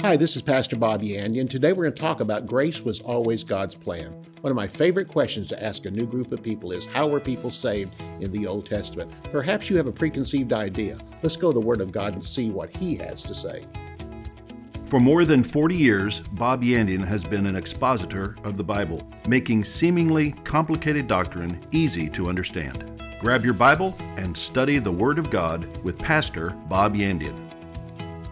Hi, this is Pastor Bob Yandian. Today we're going to talk about grace was always God's plan. One of my favorite questions to ask a new group of people is how were people saved in the Old Testament? Perhaps you have a preconceived idea. Let's go to the Word of God and see what He has to say. For more than 40 years, Bob Yandian has been an expositor of the Bible, making seemingly complicated doctrine easy to understand. Grab your Bible and study the Word of God with Pastor Bob Yandian.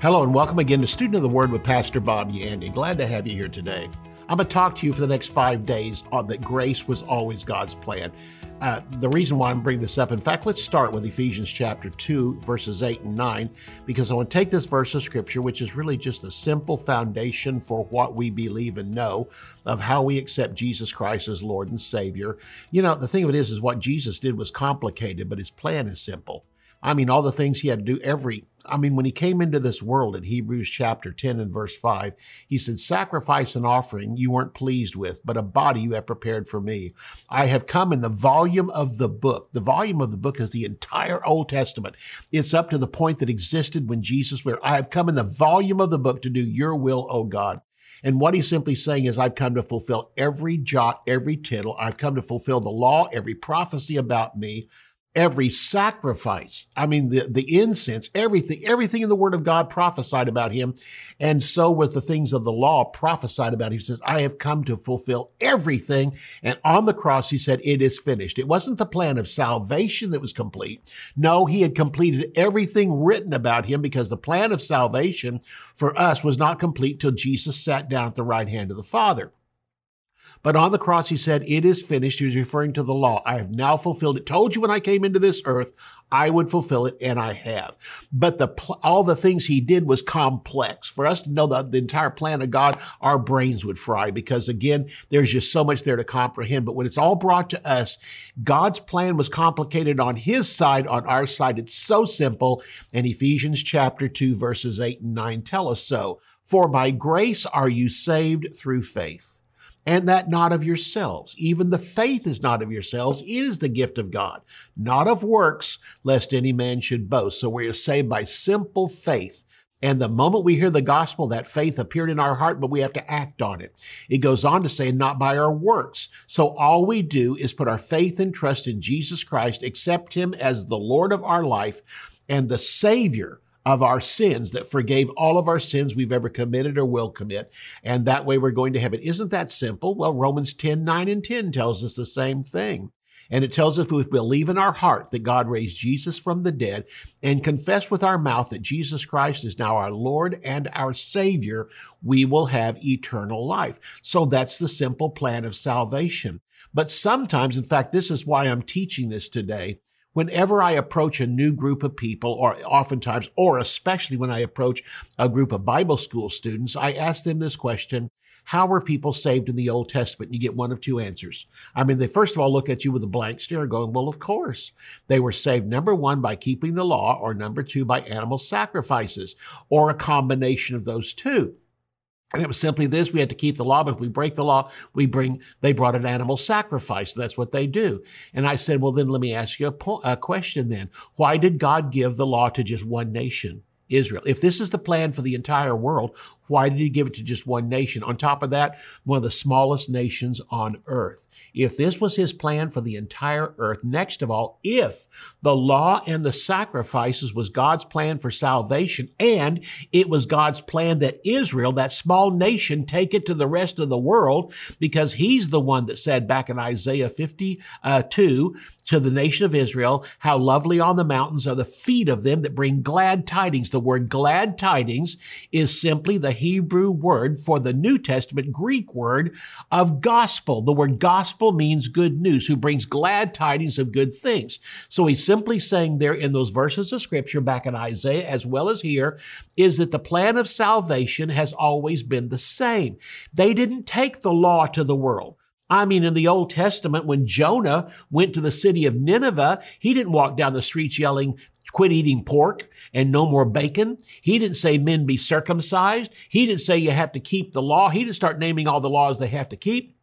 Hello, and welcome again to Student of the Word with Pastor Bob Yandian. Glad to have you here today. I'm going to talk to you for the next five days on that grace was always God's plan. Uh, the reason why I'm bringing this up, in fact, let's start with Ephesians chapter 2, verses 8 and 9, because I want to take this verse of scripture, which is really just a simple foundation for what we believe and know of how we accept Jesus Christ as Lord and Savior. You know, the thing of it is, is what Jesus did was complicated, but his plan is simple. I mean, all the things he had to do, every, I mean, when he came into this world in Hebrews chapter 10 and verse 5, he said, Sacrifice and offering you weren't pleased with, but a body you have prepared for me. I have come in the volume of the book. The volume of the book is the entire Old Testament. It's up to the point that existed when Jesus went, I have come in the volume of the book to do your will, O God. And what he's simply saying is, I've come to fulfill every jot, every tittle. I've come to fulfill the law, every prophecy about me every sacrifice. I mean, the, the incense, everything, everything in the word of God prophesied about him. And so with the things of the law prophesied about, Him. he says, I have come to fulfill everything. And on the cross, he said, it is finished. It wasn't the plan of salvation that was complete. No, he had completed everything written about him because the plan of salvation for us was not complete till Jesus sat down at the right hand of the Father. But on the cross, he said, It is finished. He was referring to the law. I have now fulfilled it. Told you when I came into this earth, I would fulfill it, and I have. But the all the things he did was complex. For us to know the, the entire plan of God, our brains would fry because, again, there's just so much there to comprehend. But when it's all brought to us, God's plan was complicated on his side, on our side. It's so simple. And Ephesians chapter 2, verses 8 and 9 tell us so. For by grace are you saved through faith and that not of yourselves. Even the faith is not of yourselves. It is the gift of God, not of works, lest any man should boast. So we are saved by simple faith. And the moment we hear the gospel, that faith appeared in our heart, but we have to act on it. It goes on to say, not by our works. So all we do is put our faith and trust in Jesus Christ, accept him as the Lord of our life and the Savior of our sins that forgave all of our sins we've ever committed or will commit. And that way we're going to heaven. Isn't that simple? Well, Romans 10, 9 and 10 tells us the same thing. And it tells us if we believe in our heart that God raised Jesus from the dead and confess with our mouth that Jesus Christ is now our Lord and our Savior, we will have eternal life. So that's the simple plan of salvation. But sometimes, in fact, this is why I'm teaching this today whenever I approach a new group of people, or oftentimes, or especially when I approach a group of Bible school students, I ask them this question. How were people saved in the Old Testament? You get one of two answers. I mean, they first of all look at you with a blank stare going, well, of course. They were saved, number one, by keeping the law, or number two, by animal sacrifices, or a combination of those two. And it was simply this we had to keep the law, but if we break the law, we bring, they brought an animal sacrifice. That's what they do. And I said, well, then let me ask you a, po- a question then. Why did God give the law to just one nation? Israel. If this is the plan for the entire world, why did he give it to just one nation? On top of that, one of the smallest nations on earth. If this was his plan for the entire earth, next of all, if the law and the sacrifices was God's plan for salvation and it was God's plan that Israel, that small nation, take it to the rest of the world because he's the one that said back in Isaiah 52, uh, to the nation of Israel, how lovely on the mountains are the feet of them that bring glad tidings. The word glad tidings is simply the Hebrew word for the New Testament Greek word of gospel. The word gospel means good news, who brings glad tidings of good things. So he's simply saying there in those verses of scripture back in Isaiah as well as here is that the plan of salvation has always been the same. They didn't take the law to the world. I mean, in the Old Testament, when Jonah went to the city of Nineveh, he didn't walk down the streets yelling, quit eating pork and no more bacon. He didn't say men be circumcised. He didn't say you have to keep the law. He didn't start naming all the laws they have to keep.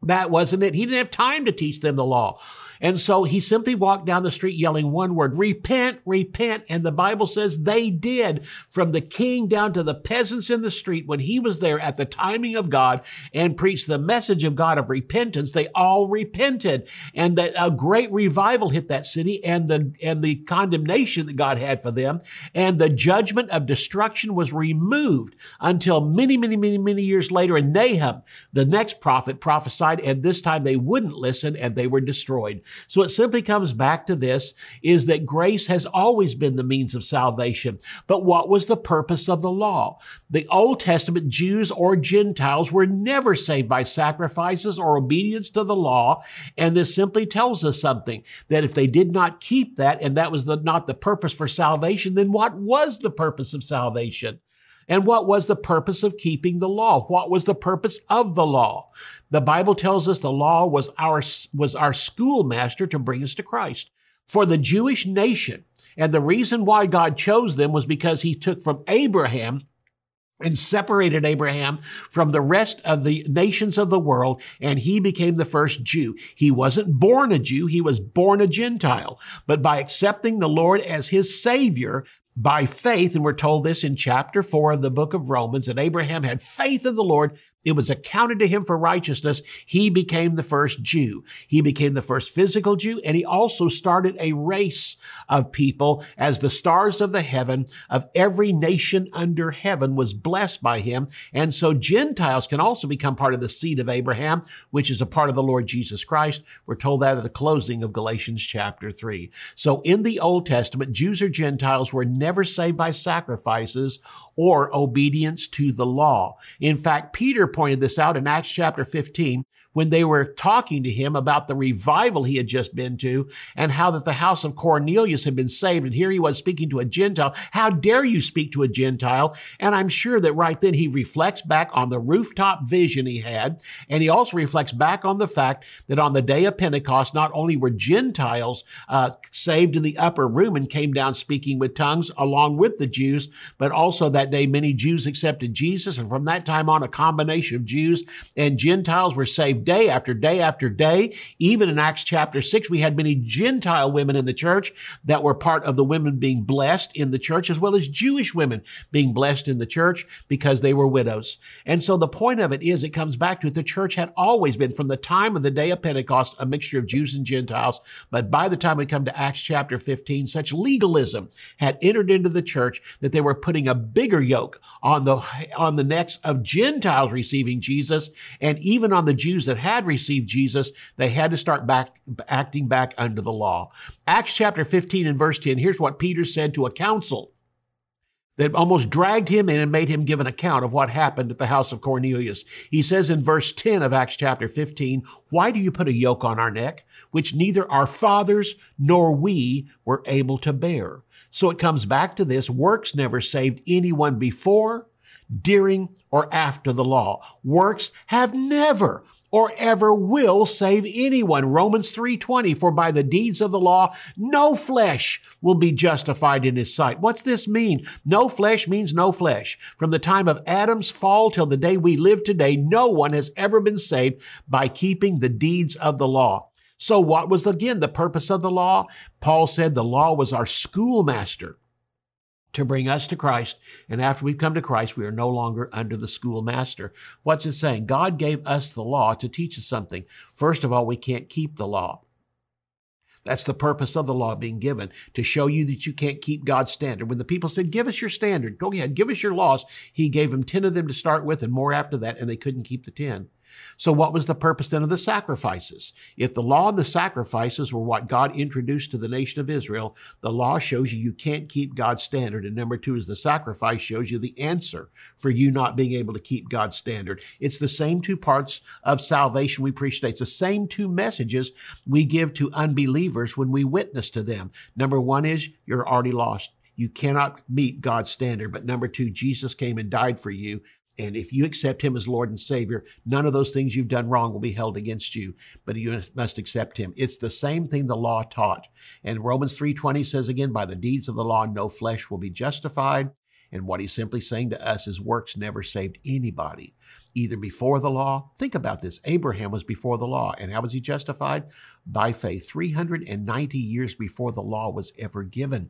That wasn't it. He didn't have time to teach them the law. And so he simply walked down the street yelling one word, repent, repent. And the Bible says they did from the king down to the peasants in the street when he was there at the timing of God and preached the message of God of repentance. They all repented and that a great revival hit that city and the, and the condemnation that God had for them and the judgment of destruction was removed until many, many, many, many years later. And Nahum, the next prophet prophesied and this time they wouldn't listen and they were destroyed. So it simply comes back to this is that grace has always been the means of salvation. But what was the purpose of the law? The Old Testament Jews or Gentiles were never saved by sacrifices or obedience to the law. And this simply tells us something that if they did not keep that and that was the, not the purpose for salvation, then what was the purpose of salvation? And what was the purpose of keeping the law? What was the purpose of the law? The Bible tells us the law was our, was our schoolmaster to bring us to Christ. For the Jewish nation, and the reason why God chose them was because he took from Abraham and separated Abraham from the rest of the nations of the world, and he became the first Jew. He wasn't born a Jew, he was born a Gentile. But by accepting the Lord as his Savior, by faith, and we're told this in chapter four of the book of Romans, that Abraham had faith in the Lord it was accounted to him for righteousness. He became the first Jew. He became the first physical Jew, and he also started a race of people as the stars of the heaven of every nation under heaven was blessed by him. And so Gentiles can also become part of the seed of Abraham, which is a part of the Lord Jesus Christ. We're told that at the closing of Galatians chapter three. So in the Old Testament, Jews or Gentiles were never saved by sacrifices or obedience to the law. In fact, Peter pointed this out in Acts chapter 15 when they were talking to him about the revival he had just been to and how that the house of Cornelius had been saved. And here he was speaking to a Gentile. How dare you speak to a Gentile? And I'm sure that right then he reflects back on the rooftop vision he had. And he also reflects back on the fact that on the day of Pentecost, not only were Gentiles uh, saved in the upper room and came down speaking with tongues along with the Jews, but also that day many Jews accepted Jesus. And from that time on, a combination of Jews and Gentiles were saved day after day after day. Even in Acts chapter 6, we had many Gentile women in the church that were part of the women being blessed in the church, as well as Jewish women being blessed in the church because they were widows. And so the point of it is, it comes back to it. The church had always been, from the time of the day of Pentecost, a mixture of Jews and Gentiles. But by the time we come to Acts chapter 15, such legalism had entered into the church that they were putting a bigger yoke on the, on the necks of Gentiles receiving Jesus and even on the Jews that that had received Jesus, they had to start back, acting back under the law. Acts chapter 15 and verse 10, here's what Peter said to a council that almost dragged him in and made him give an account of what happened at the house of Cornelius. He says in verse 10 of Acts chapter 15, Why do you put a yoke on our neck, which neither our fathers nor we were able to bear? So it comes back to this works never saved anyone before, during, or after the law. Works have never or ever will save anyone. Romans 3:20 for by the deeds of the law no flesh will be justified in his sight. What's this mean? No flesh means no flesh. From the time of Adam's fall till the day we live today, no one has ever been saved by keeping the deeds of the law. So what was again the purpose of the law? Paul said the law was our schoolmaster to bring us to Christ. And after we've come to Christ, we are no longer under the schoolmaster. What's it saying? God gave us the law to teach us something. First of all, we can't keep the law. That's the purpose of the law being given to show you that you can't keep God's standard. When the people said, Give us your standard, go ahead, give us your laws, he gave them 10 of them to start with and more after that, and they couldn't keep the 10. So what was the purpose then of the sacrifices? If the law and the sacrifices were what God introduced to the nation of Israel, the law shows you you can't keep God's standard. And number two is the sacrifice shows you the answer for you not being able to keep God's standard. It's the same two parts of salvation we preach today. It's the same two messages we give to unbelievers when we witness to them. Number one is you're already lost. You cannot meet God's standard. But number two, Jesus came and died for you and if you accept him as Lord and Savior, none of those things you've done wrong will be held against you, but you must accept him. It's the same thing the law taught. And Romans 3:20 says again, by the deeds of the law no flesh will be justified. And what he's simply saying to us is works never saved anybody, either before the law. Think about this Abraham was before the law. And how was he justified? By faith, 390 years before the law was ever given.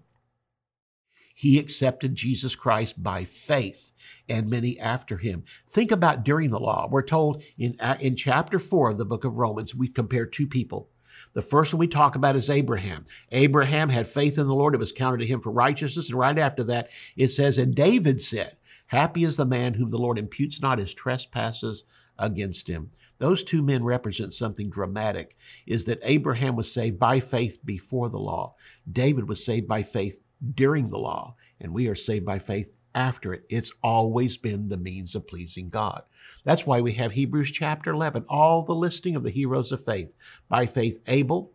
He accepted Jesus Christ by faith and many after him. Think about during the law. We're told in, uh, in chapter 4 of the book of Romans, we compare two people. The first one we talk about is Abraham. Abraham had faith in the Lord. It was counted to him for righteousness. And right after that, it says, And David said, Happy is the man whom the Lord imputes not his trespasses against him. Those two men represent something dramatic is that Abraham was saved by faith before the law. David was saved by faith during the law, and we are saved by faith after it. It's always been the means of pleasing God. That's why we have Hebrews chapter 11, all the listing of the heroes of faith. By faith, Abel,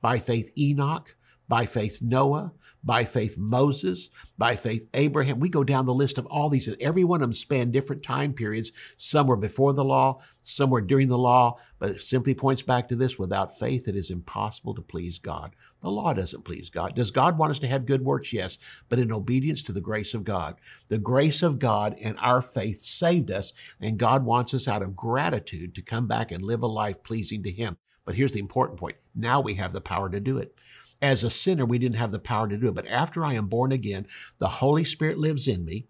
by faith, Enoch, by faith, Noah, by faith, Moses, by faith, Abraham. We go down the list of all these, and every one of them span different time periods. Some were before the law, some were during the law, but it simply points back to this without faith, it is impossible to please God. The law doesn't please God. Does God want us to have good works? Yes, but in obedience to the grace of God. The grace of God and our faith saved us, and God wants us out of gratitude to come back and live a life pleasing to Him. But here's the important point now we have the power to do it. As a sinner, we didn't have the power to do it. But after I am born again, the Holy Spirit lives in me.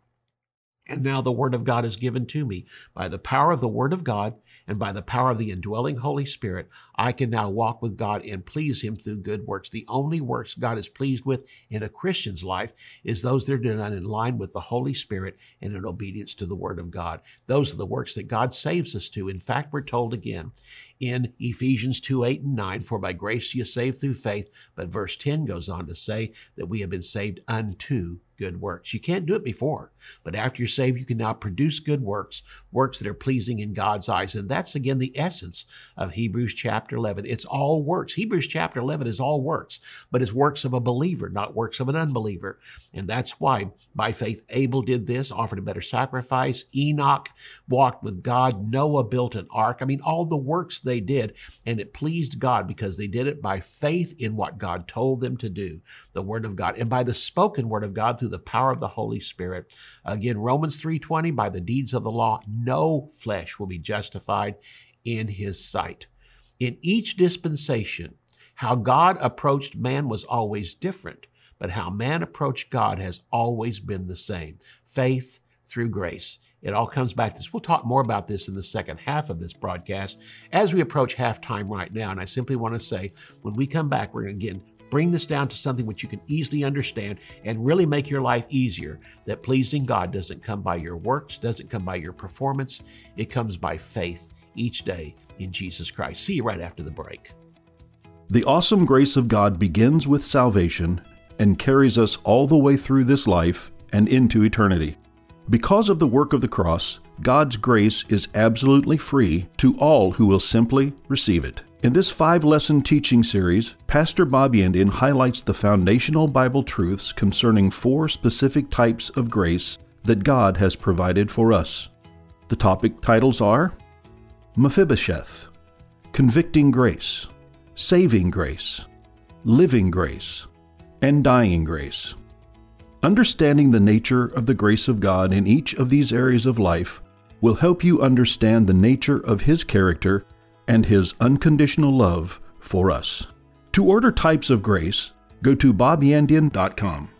And now the Word of God is given to me. By the power of the Word of God and by the power of the indwelling Holy Spirit, I can now walk with God and please Him through good works. The only works God is pleased with in a Christian's life is those that are done in line with the Holy Spirit and in obedience to the Word of God. Those are the works that God saves us to. In fact, we're told again in Ephesians 2 8 and 9, for by grace you are saved through faith. But verse 10 goes on to say that we have been saved unto good works. You can't do it before, but after you're saved, you can now produce good works, works that are pleasing in God's eyes. And that's again the essence of Hebrews chapter 11. It's all works. Hebrews chapter 11 is all works, but it's works of a believer, not works of an unbeliever. And that's why by faith Abel did this, offered a better sacrifice. Enoch walked with God. Noah built an ark. I mean, all the works they did, and it pleased God because they did it by faith in what God told them to do, the word of God, and by the spoken word of God through the power of the Holy Spirit. Again, Romans 3:20, by the deeds of the law, no flesh will be justified in his sight. In each dispensation, how God approached man was always different, but how man approached God has always been the same. Faith through grace. It all comes back to this. We'll talk more about this in the second half of this broadcast as we approach halftime right now. And I simply want to say, when we come back, we're going to again Bring this down to something which you can easily understand and really make your life easier. That pleasing God doesn't come by your works, doesn't come by your performance, it comes by faith each day in Jesus Christ. See you right after the break. The awesome grace of God begins with salvation and carries us all the way through this life and into eternity. Because of the work of the cross, God's grace is absolutely free to all who will simply receive it. In this five lesson teaching series, Pastor Bob Yandian highlights the foundational Bible truths concerning four specific types of grace that God has provided for us. The topic titles are Mephibosheth, Convicting Grace, Saving Grace, Living Grace, and Dying Grace. Understanding the nature of the grace of God in each of these areas of life will help you understand the nature of His character and his unconditional love for us. To order types of grace, go to bobyandian.com.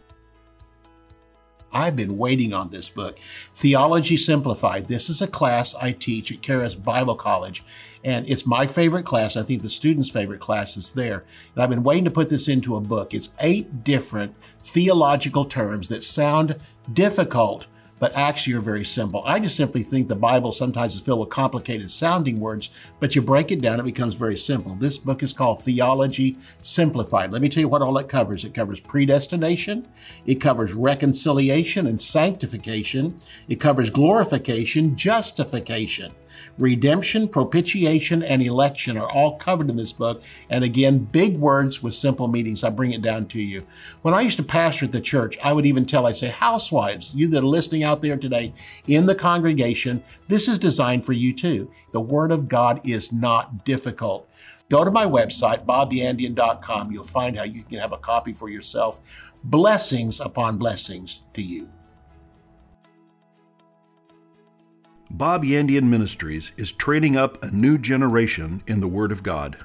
I've been waiting on this book, Theology Simplified. This is a class I teach at Charis Bible College, and it's my favorite class. I think the students' favorite class is there. And I've been waiting to put this into a book. It's eight different theological terms that sound difficult but actually are very simple. I just simply think the Bible sometimes is filled with complicated sounding words, but you break it down, it becomes very simple. This book is called Theology Simplified. Let me tell you what all it covers. It covers predestination, it covers reconciliation and sanctification, it covers glorification, justification. Redemption, propitiation, and election are all covered in this book. And again, big words with simple meanings. I bring it down to you. When I used to pastor at the church, I would even tell, I say, housewives, you that are listening out there today in the congregation, this is designed for you too. The Word of God is not difficult. Go to my website, bobyandian.com. You'll find how you can have a copy for yourself. Blessings upon blessings to you. Bob Yandian Ministries is training up a new generation in the Word of God.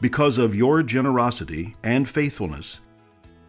Because of your generosity and faithfulness,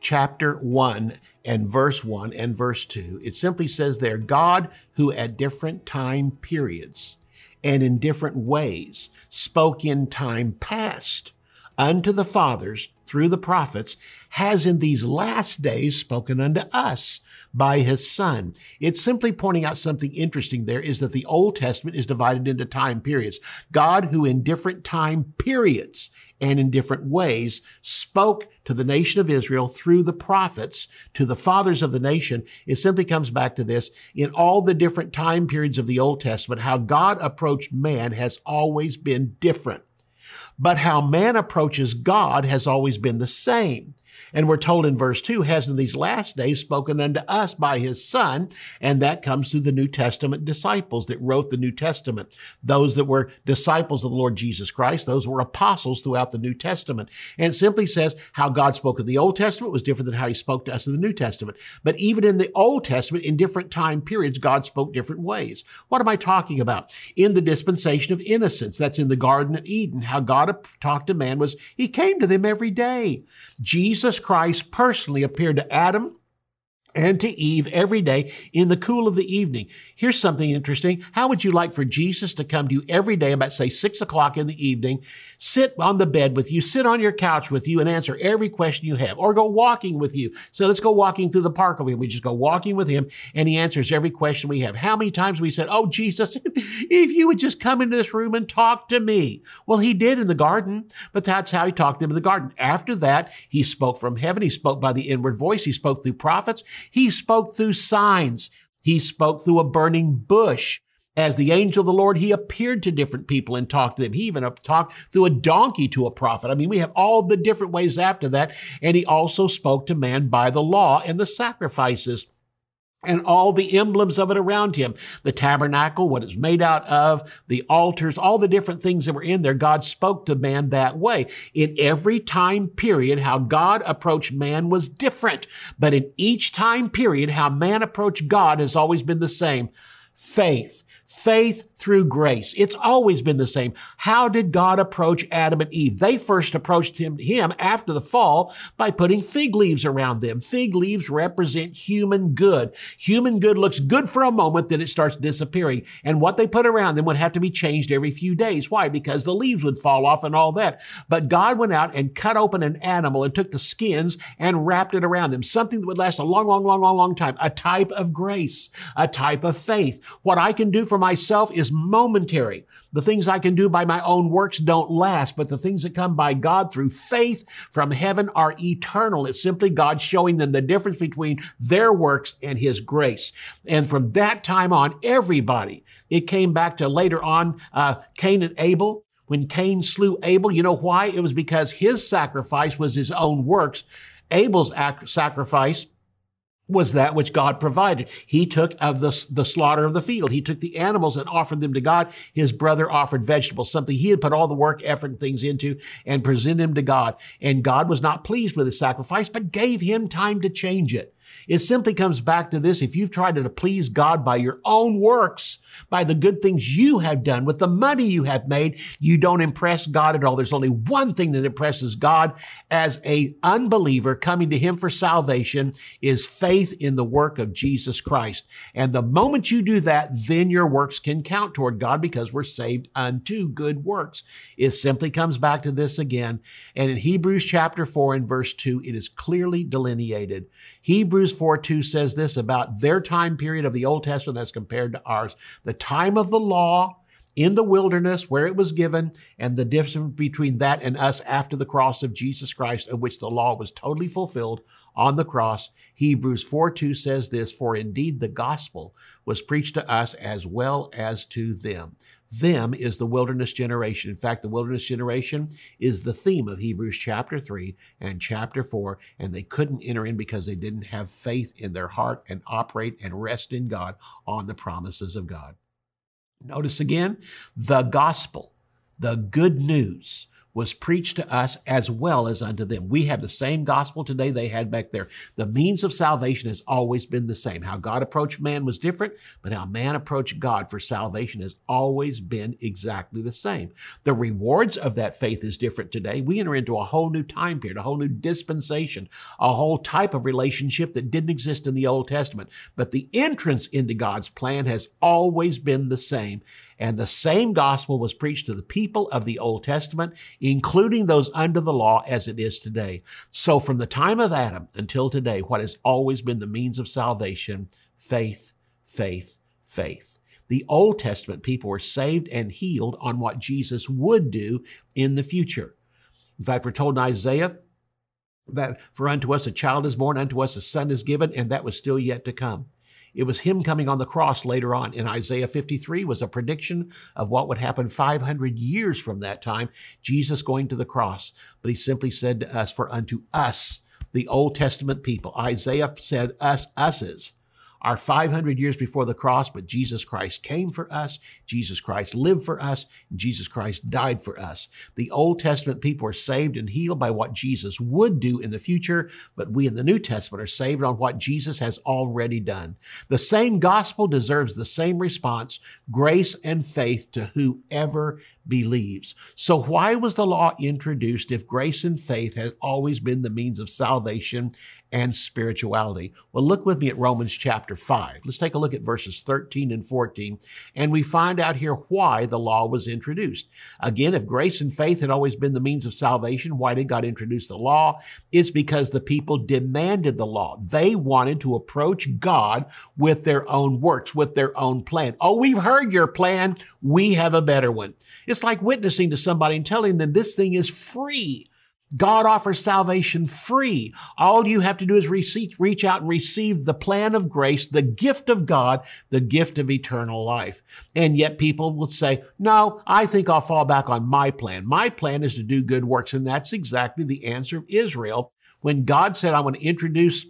chapter 1 and verse 1 and verse 2, it simply says there, God who at different time periods and in different ways spoke in time past unto the fathers through the prophets, has in these last days spoken unto us by his son. It's simply pointing out something interesting there is that the Old Testament is divided into time periods. God, who in different time periods and in different ways spoke to the nation of Israel through the prophets to the fathers of the nation. It simply comes back to this in all the different time periods of the Old Testament, how God approached man has always been different. But how man approaches God has always been the same. And we're told in verse 2, has in these last days spoken unto us by his Son, and that comes through the New Testament disciples that wrote the New Testament. Those that were disciples of the Lord Jesus Christ, those were apostles throughout the New Testament. And it simply says how God spoke in the Old Testament was different than how he spoke to us in the New Testament. But even in the Old Testament, in different time periods, God spoke different ways. What am I talking about? In the dispensation of innocence, that's in the Garden of Eden, how God talked to man was he came to them every day. Jesus Christ personally appeared to Adam and to Eve every day in the cool of the evening. Here's something interesting. How would you like for Jesus to come to you every day about say six o'clock in the evening, sit on the bed with you, sit on your couch with you and answer every question you have or go walking with you. So let's go walking through the park. We just go walking with him and he answers every question we have. How many times we said, Oh, Jesus, if you would just come into this room and talk to me. Well, he did in the garden, but that's how he talked to him in the garden. After that, he spoke from heaven. He spoke by the inward voice. He spoke through prophets. He spoke through signs. He spoke through a burning bush. As the angel of the Lord, he appeared to different people and talked to them. He even talked through a donkey to a prophet. I mean, we have all the different ways after that. And he also spoke to man by the law and the sacrifices and all the emblems of it around him. The tabernacle, what it's made out of, the altars, all the different things that were in there. God spoke to man that way. In every time period, how God approached man was different. But in each time period, how man approached God has always been the same. Faith Faith through grace. It's always been the same. How did God approach Adam and Eve? They first approached him, him after the fall by putting fig leaves around them. Fig leaves represent human good. Human good looks good for a moment, then it starts disappearing. And what they put around them would have to be changed every few days. Why? Because the leaves would fall off and all that. But God went out and cut open an animal and took the skins and wrapped it around them. Something that would last a long, long, long, long, long time. A type of grace, a type of faith. What I can do for myself is momentary. The things I can do by my own works don't last, but the things that come by God through faith from heaven are eternal. It's simply God showing them the difference between their works and His grace. And from that time on, everybody, it came back to later on, uh, Cain and Abel. When Cain slew Abel, you know why? It was because his sacrifice was his own works. Abel's sacrifice was that which God provided. He took of the, the slaughter of the field. He took the animals and offered them to God. His brother offered vegetables, something he had put all the work, effort, and things into and presented him to God. And God was not pleased with his sacrifice, but gave him time to change it. It simply comes back to this. If you've tried to please God by your own works, by the good things you have done, with the money you have made, you don't impress God at all. There's only one thing that impresses God as a unbeliever coming to him for salvation is faith in the work of Jesus Christ. And the moment you do that, then your works can count toward God because we're saved unto good works. It simply comes back to this again. And in Hebrews chapter 4 and verse 2, it is clearly delineated. Hebrews 4 2 says this about their time period of the Old Testament as compared to ours. The time of the law in the wilderness where it was given and the difference between that and us after the cross of Jesus Christ, of which the law was totally fulfilled on the cross. Hebrews 4 2 says this, For indeed the gospel was preached to us as well as to them. Them is the wilderness generation. In fact, the wilderness generation is the theme of Hebrews chapter 3 and chapter 4, and they couldn't enter in because they didn't have faith in their heart and operate and rest in God on the promises of God. Notice again, the gospel, the good news was preached to us as well as unto them. We have the same gospel today they had back there. The means of salvation has always been the same. How God approached man was different, but how man approached God for salvation has always been exactly the same. The rewards of that faith is different today. We enter into a whole new time period, a whole new dispensation, a whole type of relationship that didn't exist in the Old Testament. But the entrance into God's plan has always been the same. And the same gospel was preached to the people of the Old Testament, including those under the law as it is today. So from the time of Adam until today, what has always been the means of salvation, faith, faith, faith. The Old Testament people were saved and healed on what Jesus would do in the future. In fact, we're told in Isaiah that for unto us a child is born, unto us a son is given, and that was still yet to come. It was him coming on the cross later on in Isaiah 53 was a prediction of what would happen 500 years from that time, Jesus going to the cross. But he simply said to us, for unto us, the Old Testament people, Isaiah said us, us's are 500 years before the cross, but Jesus Christ came for us. Jesus Christ lived for us. Jesus Christ died for us. The Old Testament people are saved and healed by what Jesus would do in the future, but we in the New Testament are saved on what Jesus has already done. The same gospel deserves the same response, grace and faith to whoever believes. So why was the law introduced if grace and faith has always been the means of salvation and spirituality? Well, look with me at Romans chapter 5. Let's take a look at verses 13 and 14, and we find out here why the law was introduced. Again, if grace and faith had always been the means of salvation, why did God introduce the law? It's because the people demanded the law. They wanted to approach God with their own works, with their own plan. Oh, we've heard your plan. We have a better one. It's like witnessing to somebody and telling them this thing is free. God offers salvation free. All you have to do is reach out and receive the plan of grace, the gift of God, the gift of eternal life. And yet people will say, no, I think I'll fall back on my plan. My plan is to do good works. And that's exactly the answer of Israel. When God said, I want to introduce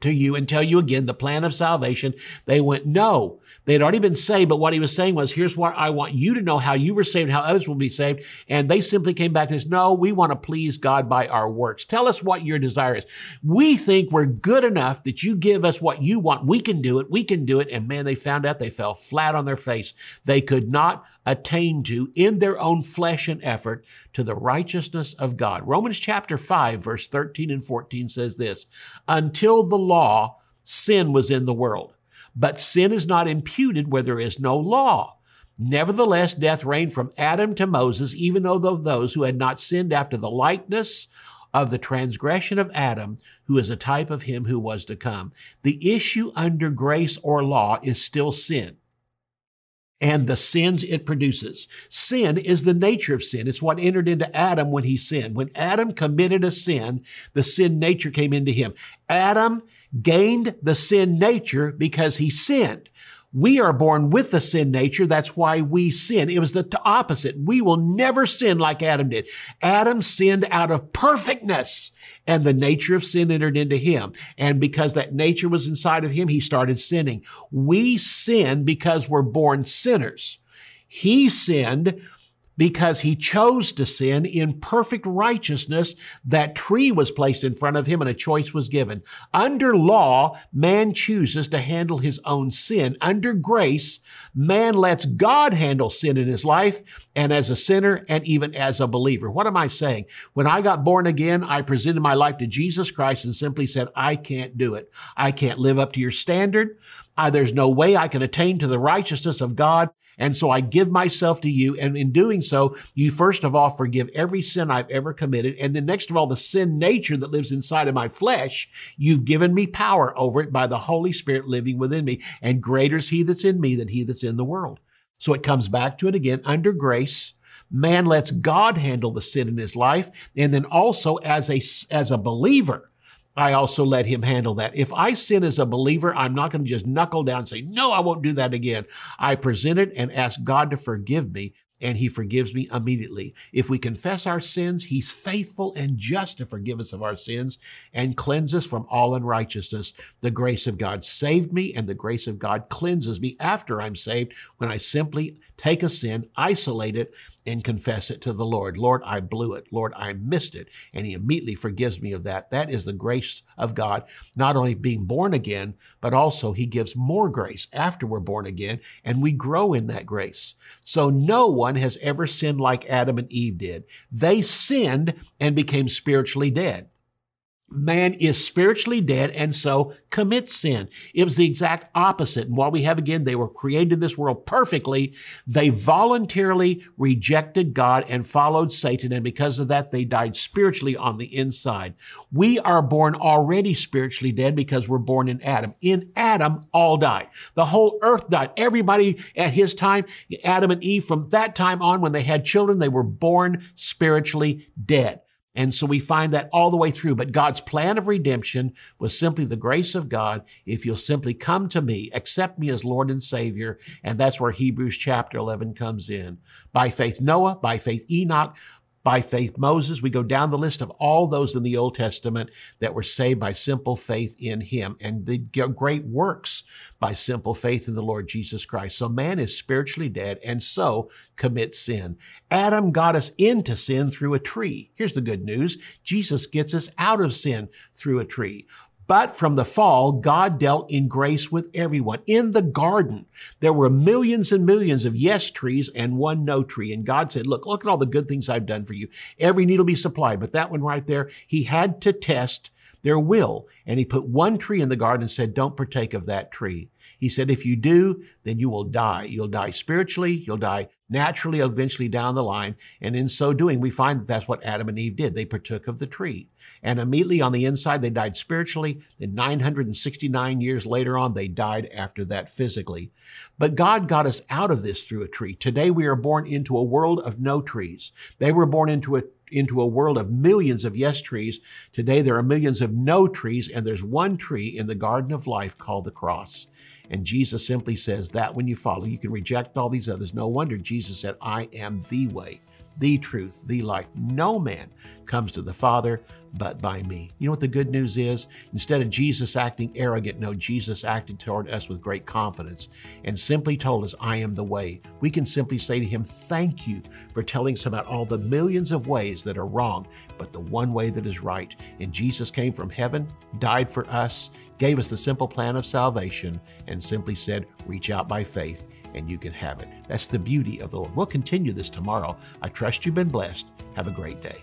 to you and tell you again the plan of salvation. They went, no. They had already been saved, but what he was saying was, here's what I want you to know how you were saved, how others will be saved. And they simply came back and said, no, we want to please God by our works. Tell us what your desire is. We think we're good enough that you give us what you want. We can do it. We can do it. And man, they found out they fell flat on their face. They could not attain to in their own flesh and effort to the righteousness of God. Romans chapter 5, verse 13 and 14 says this Until the law, sin was in the world, but sin is not imputed where there is no law. Nevertheless, death reigned from Adam to Moses, even though those who had not sinned after the likeness of the transgression of Adam, who is a type of him who was to come. The issue under grace or law is still sin and the sins it produces. Sin is the nature of sin. It's what entered into Adam when he sinned. When Adam committed a sin, the sin nature came into him. Adam gained the sin nature because he sinned. We are born with the sin nature. That's why we sin. It was the opposite. We will never sin like Adam did. Adam sinned out of perfectness and the nature of sin entered into him. And because that nature was inside of him, he started sinning. We sin because we're born sinners. He sinned because he chose to sin in perfect righteousness. That tree was placed in front of him and a choice was given. Under law, man chooses to handle his own sin. Under grace, man lets God handle sin in his life and as a sinner and even as a believer. What am I saying? When I got born again, I presented my life to Jesus Christ and simply said, I can't do it. I can't live up to your standard. I, there's no way I can attain to the righteousness of God. And so I give myself to you. And in doing so, you first of all forgive every sin I've ever committed. And then next of all, the sin nature that lives inside of my flesh, you've given me power over it by the Holy Spirit living within me. And greater is he that's in me than he that's in the world. So it comes back to it again under grace. Man lets God handle the sin in his life. And then also as a, as a believer, I also let him handle that. If I sin as a believer, I'm not going to just knuckle down and say, no, I won't do that again. I present it and ask God to forgive me and he forgives me immediately. If we confess our sins, he's faithful and just to forgive us of our sins and cleanse us from all unrighteousness. The grace of God saved me and the grace of God cleanses me after I'm saved when I simply take a sin, isolate it, and confess it to the Lord. Lord, I blew it. Lord, I missed it. And he immediately forgives me of that. That is the grace of God, not only being born again, but also he gives more grace after we're born again and we grow in that grace. So no one has ever sinned like Adam and Eve did. They sinned and became spiritually dead man is spiritually dead and so commits sin. It was the exact opposite. And while we have again, they were created in this world perfectly, they voluntarily rejected God and followed Satan. And because of that, they died spiritually on the inside. We are born already spiritually dead because we're born in Adam. In Adam, all died. The whole earth died. Everybody at his time, Adam and Eve, from that time on, when they had children, they were born spiritually dead. And so we find that all the way through. But God's plan of redemption was simply the grace of God. If you'll simply come to me, accept me as Lord and Savior. And that's where Hebrews chapter 11 comes in. By faith, Noah, by faith, Enoch, by faith Moses. We go down the list of all those in the Old Testament that were saved by simple faith in him and the great works by simple faith in the Lord Jesus Christ. So man is spiritually dead and so commits sin. Adam got us into sin through a tree. Here's the good news. Jesus gets us out of sin through a tree. But from the fall, God dealt in grace with everyone. In the garden, there were millions and millions of yes trees and one no tree. And God said, look, look at all the good things I've done for you. Every need will be supplied. But that one right there, he had to test their will. And he put one tree in the garden and said, don't partake of that tree. He said, if you do, then you will die. You'll die spiritually. You'll die naturally, eventually down the line. And in so doing, we find that that's what Adam and Eve did. They partook of the tree. And immediately on the inside, they died spiritually. Then 969 years later on, they died after that physically. But God got us out of this through a tree. Today, we are born into a world of no trees. They were born into a into a world of millions of yes trees. Today there are millions of no trees, and there's one tree in the garden of life called the cross. And Jesus simply says that when you follow, you can reject all these others. No wonder Jesus said, I am the way the truth, the life. No man comes to the Father but by me. You know what the good news is? Instead of Jesus acting arrogant, no, Jesus acted toward us with great confidence and simply told us, I am the way. We can simply say to him, Thank you for telling us about all the millions of ways that are wrong, but the one way that is right. And Jesus came from heaven, died for us, gave us the simple plan of salvation, and simply said, Reach out by faith and you can have it. That's the beauty of the Lord. We'll continue this tomorrow. I trust you've been blessed. Have a great day.